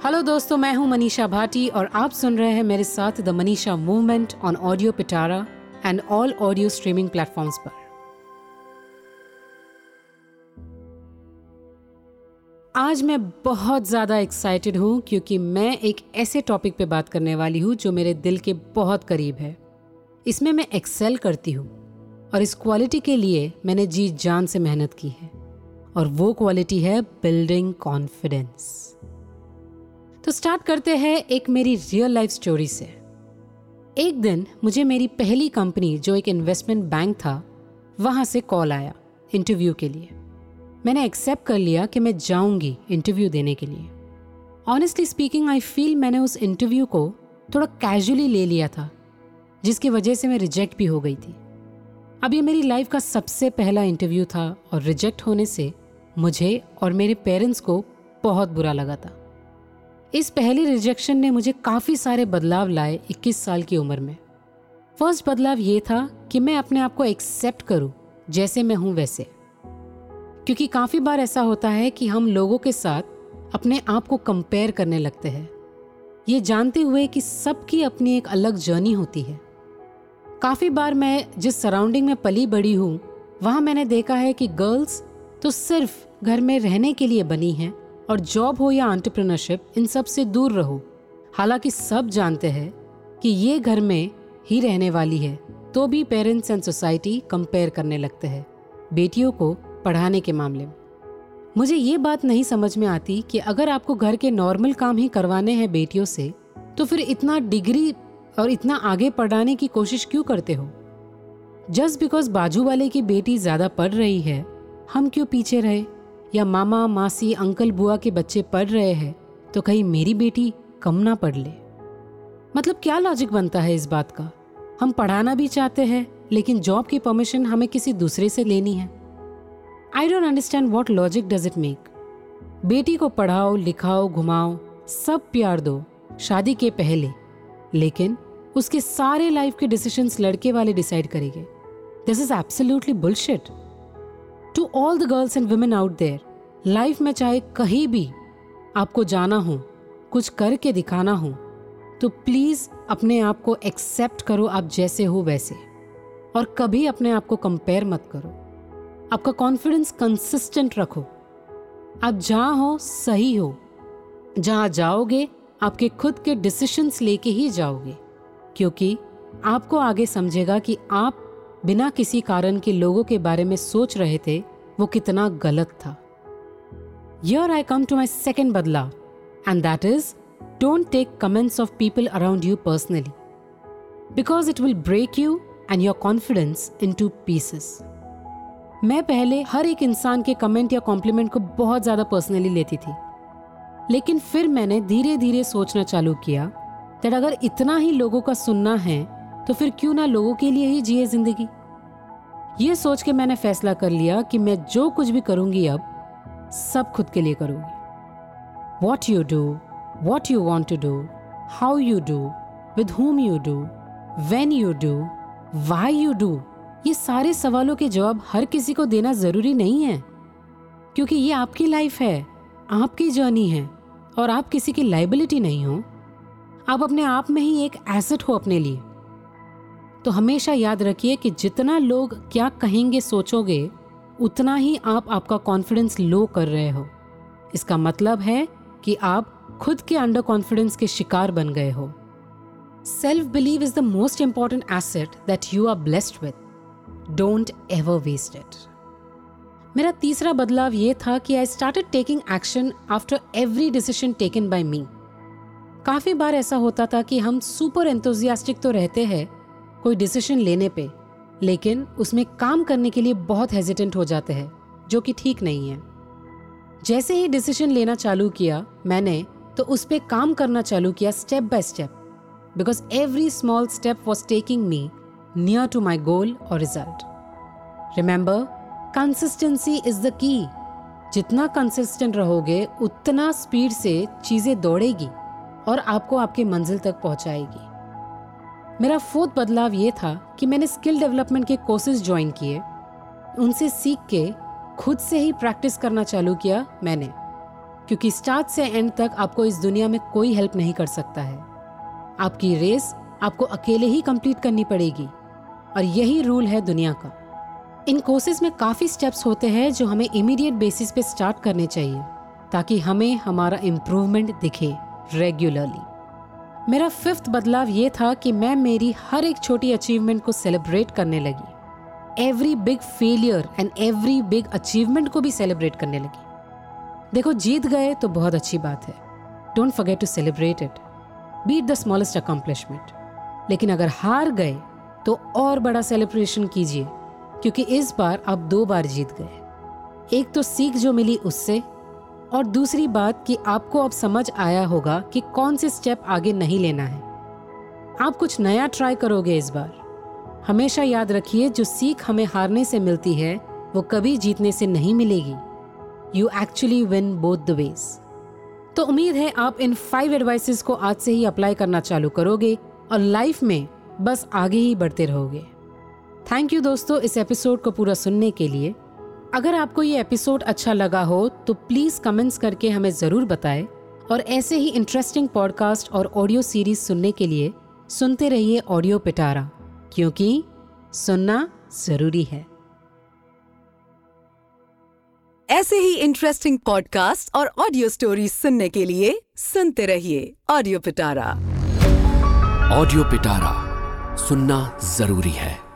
Hello दोस्तों, मैं हूँ मनीषा भाटी और आप सुन रहे हैं मेरे साथ the Manisha movement on audio Pitara and all audio streaming platforms पर। आज मैं बहुत ज़्यादा एक्साइटेड हूँ क्योंकि मैं एक ऐसे टॉपिक पे बात करने वाली हूँ जो मेरे दिल के बहुत करीब है। इसमें मैं एक्सेल करती हूँ और इस क्वालिटी के लिए मैंने जी जान से मेहनत की है और वो क्वालिटी है बिल्डिंग कॉन्फिडेंस तो स्टार्ट करते हैं एक मेरी रियल लाइफ स्टोरी से। एक दिन मुझे मेरी पहली कंपनी जो एक इन्वेस्टमेंट बैंक था, वहाँ से कॉल आया इंटरव्यू के लिए। मैंने एक्सेप्ट कर लिया कि मैं जाऊँगी इंटरव्यू देने के लिए। ऑनेस्टली स्पीकिंग आई फील मैंने उस इंटरव्यू को थोड़ा कैजुअली ले लिया था, जिसकी वजह से मैं रिजेक्ट भी हो गई थी। अब ये मेरी लाइफ का सबसे पहला इंटरव्यू था और रिजेक्ट होने से मुझे और मेरे पेरेंट्स को बहुत बुरा लगा था। इस पहली रिजेक्शन ने मुझे काफ़ी सारे बदलाव लाए 21 साल की उम्र में। फ़र्स्ट बदलाव ये था कि मैं अपने आप को एक्सेप्ट करूँ, जैसे मैं हूँ वैसे। क्योंकि काफ़ी बार ऐसा होता है कि हम लोगों के साथ अपने आप को कंपेयर करने लगते हैं। ये जानते हुए कि सबकी अपनी एक अलग जर्नी होती है। काफ़ी बार मैं जिस सराउंडिंग में पली बड़ी हूँ, वहाँ मैंने देखा है कि गर्ल्स तो सिर्फ़ घर में रहने के लिए बनी हैं और जॉब हो या एंटरप्रेन्योरशिप इन सबसे दूर रहो। हालाँकि सब जानते हैं कि ये घर में ही रहने वाली है तो भी पेरेंट्स एंड सोसाइटी कंपेयर करने लगते हैं, बेटियों को पढ़ाने के मामले में। मुझे ये बात नहीं समझ में आती कि अगर आपको घर के नॉर्मल काम ही करवाने हैं बेटियों से तो फिर इतना डिग्री और इतना आगे पढ़ाने की कोशिश क्यों करते हो? जस्ट बिकॉज़ बाजू वाले की बेटी ज़्यादा पढ़ रही है, हम क्यों पीछे रहे? या मामा, मासी, अंकल, बुआ के बच्चे पढ़ रहे हैं तो कहीं मेरी बेटी कम ना पढ़ ले। मतलब क्या लॉजिक बनता है इस बात का? हम पढ़ाना भी चाहते हैं, लेकिन जॉब की परमिशन हमें किसी दूसरे से लेनी है। I don't understand what logic does it make बेटी को पढ़ाओ, लिखाओ, घुमाओ, सब प्यार दो, शादी के पहले। लेकिन उसके सारे लाइफ के डिसीजंस लड़के वाले डिसाइड करेंगे। This is absolutely bullshit all the girls and women out there life में चाहे कहीं भी आपको जाना हो, कुछ करके दिखाना हो तो प्लीज़ अपने आप को एक्सेप्ट करो आप जैसे हो वैसे। और कभी अपने आप को कंपेयर मत करो। आपका कॉन्फिडेंस कंसिस्टेंट रखो। आप जहाँ हो, सही हो। जहाँ जाओगे, आपके खुद के डिसीशंस लेके ही जाओगे। क्योंकि आपको आगे समझेगा कि आप बिना किसी कारण के लोगों के बारे में सोच रहे थे वो कितना गलत था। Yeah I come to my second बदलाव and that is don't take comments of people around you personally because it will break you and your confidence into pieces मैं पहले हर एक इंसान के कमेंट या कॉम्प्लीमेंट को बहुत ज़्यादा पर्सनली लेती थी, लेकिन फिर मैंने धीरे धीरे सोचना चालू किया दैट अगर इतना ही लोगों का सुनना है तो फिर क्यों ना लोगों के लिए ही जिए ज़िंदगी? ये सोच के मैंने फैसला कर लिया कि मैं जो कुछ भी करूँगी अब, सब खुद के लिए करूँगी। What you do what you want to do how you do with whom you do when you do why you do ये सारे सवालों के जवाब हर किसी को देना ज़रूरी नहीं है। क्योंकि ये आपकी लाइफ है, आपकी जर्नी है, और आप किसी की लाइबिलिटी नहीं हो। आप अपने आप में ही एक एसेट हो अपने लिए। तो हमेशा याद रखिए कि जितना लोग क्या कहेंगे सोचोगे, उतना ही आप आपका कॉन्फिडेंस लो कर रहे हो। इसका मतलब है कि आप खुद के अंडर कॉन्फिडेंस के शिकार बन गए हो। Self believe is the most important asset that you are blessed with don't ever waste it मेरा तीसरा बदलाव यह था कि I started taking action after every decision taken by me काफ़ी बार ऐसा होता था कि हम सुपर एंथुजियास्टिक तो रहते हैं कोई डिसीज़न लेने पे, लेकिन उसमें काम करने के लिए बहुत हेजिटेंट हो जाते हैं, जो कि ठीक नहीं है। जैसे ही डिसीज़न लेना चालू किया मैंने तो उस पर काम करना चालू किया step by step because every small step was taking me near to my goal और result remember consistency is the key जितना कंसिस्टेंट रहोगे, उतना स्पीड से चीज़ें दौड़ेगी और आपको आपके मंजिल तक पहुंचाएगी। मेरा फोर्थ बदलाव ये था कि मैंने स्किल डेवलपमेंट के कोर्सेज ज्वाइन किए। उनसे सीख के खुद से ही प्रैक्टिस करना चालू किया मैंने। क्योंकि स्टार्ट से एंड तक आपको इस दुनिया में कोई हेल्प नहीं कर सकता है। आपकी रेस आपको अकेले ही कंप्लीट करनी पड़ेगी। और यही रूल है दुनिया का। इन कोर्सेज में काफ़ी स्टेप्स होते हैं जो हमें इमीडिएट बेसिस पे स्टार्ट करने चाहिए। ताकि हमें हमारा इम्प्रूवमेंट दिखे रेगुलरली मेरा फिफ्थ बदलाव ये था कि मैं मेरी हर एक छोटी अचीवमेंट को सेलिब्रेट करने लगी। Every big failure and every big achievement को भी सेलिब्रेट करने लगी। देखो, जीत गए तो बहुत अच्छी बात है। Don't forget to celebrate it be it the smallest accomplishment लेकिन अगर हार गए तो और बड़ा सेलिब्रेशन कीजिए, क्योंकि इस बार आप दो बार जीत गए। एक तो सीख जो मिली उससे और दूसरी बात कि आपको अब समझ आया होगा कि कौन से स्टेप आगे नहीं लेना है। आप कुछ नया ट्राई करोगे इस बार। हमेशा याद रखिए, जो सीख हमें हारने से मिलती है, वो कभी जीतने से नहीं मिलेगी। You actually win both the ways तो उम्मीद है आप इन फाइव एडवाइसेस को आज से ही अप्लाई करना चालू करोगे और लाइफ में बस आगे ही बढ़ते रहोगे। थैंक यू दोस्तों इस एपिसोड को पूरा सुनने के लिए। अगर आपको ये एपिसोड अच्छा लगा हो तो प्लीज़ कमेंट्स करके हमें ज़रूर बताएँ। और ऐसे ही इंटरेस्टिंग पॉडकास्ट और ऑडियो सीरीज़ सुनने के लिए सुनते रहिए ऑडियो पिटारा क्योंकि सुनना ज़रूरी है। ऐसे ही इंटरेस्टिंग पॉडकास्ट और ऑडियो स्टोरीज सुनने के लिए सुनते रहिए ऑडियो पिटारा ऑडियो पिटारा सुनना ज़रूरी है।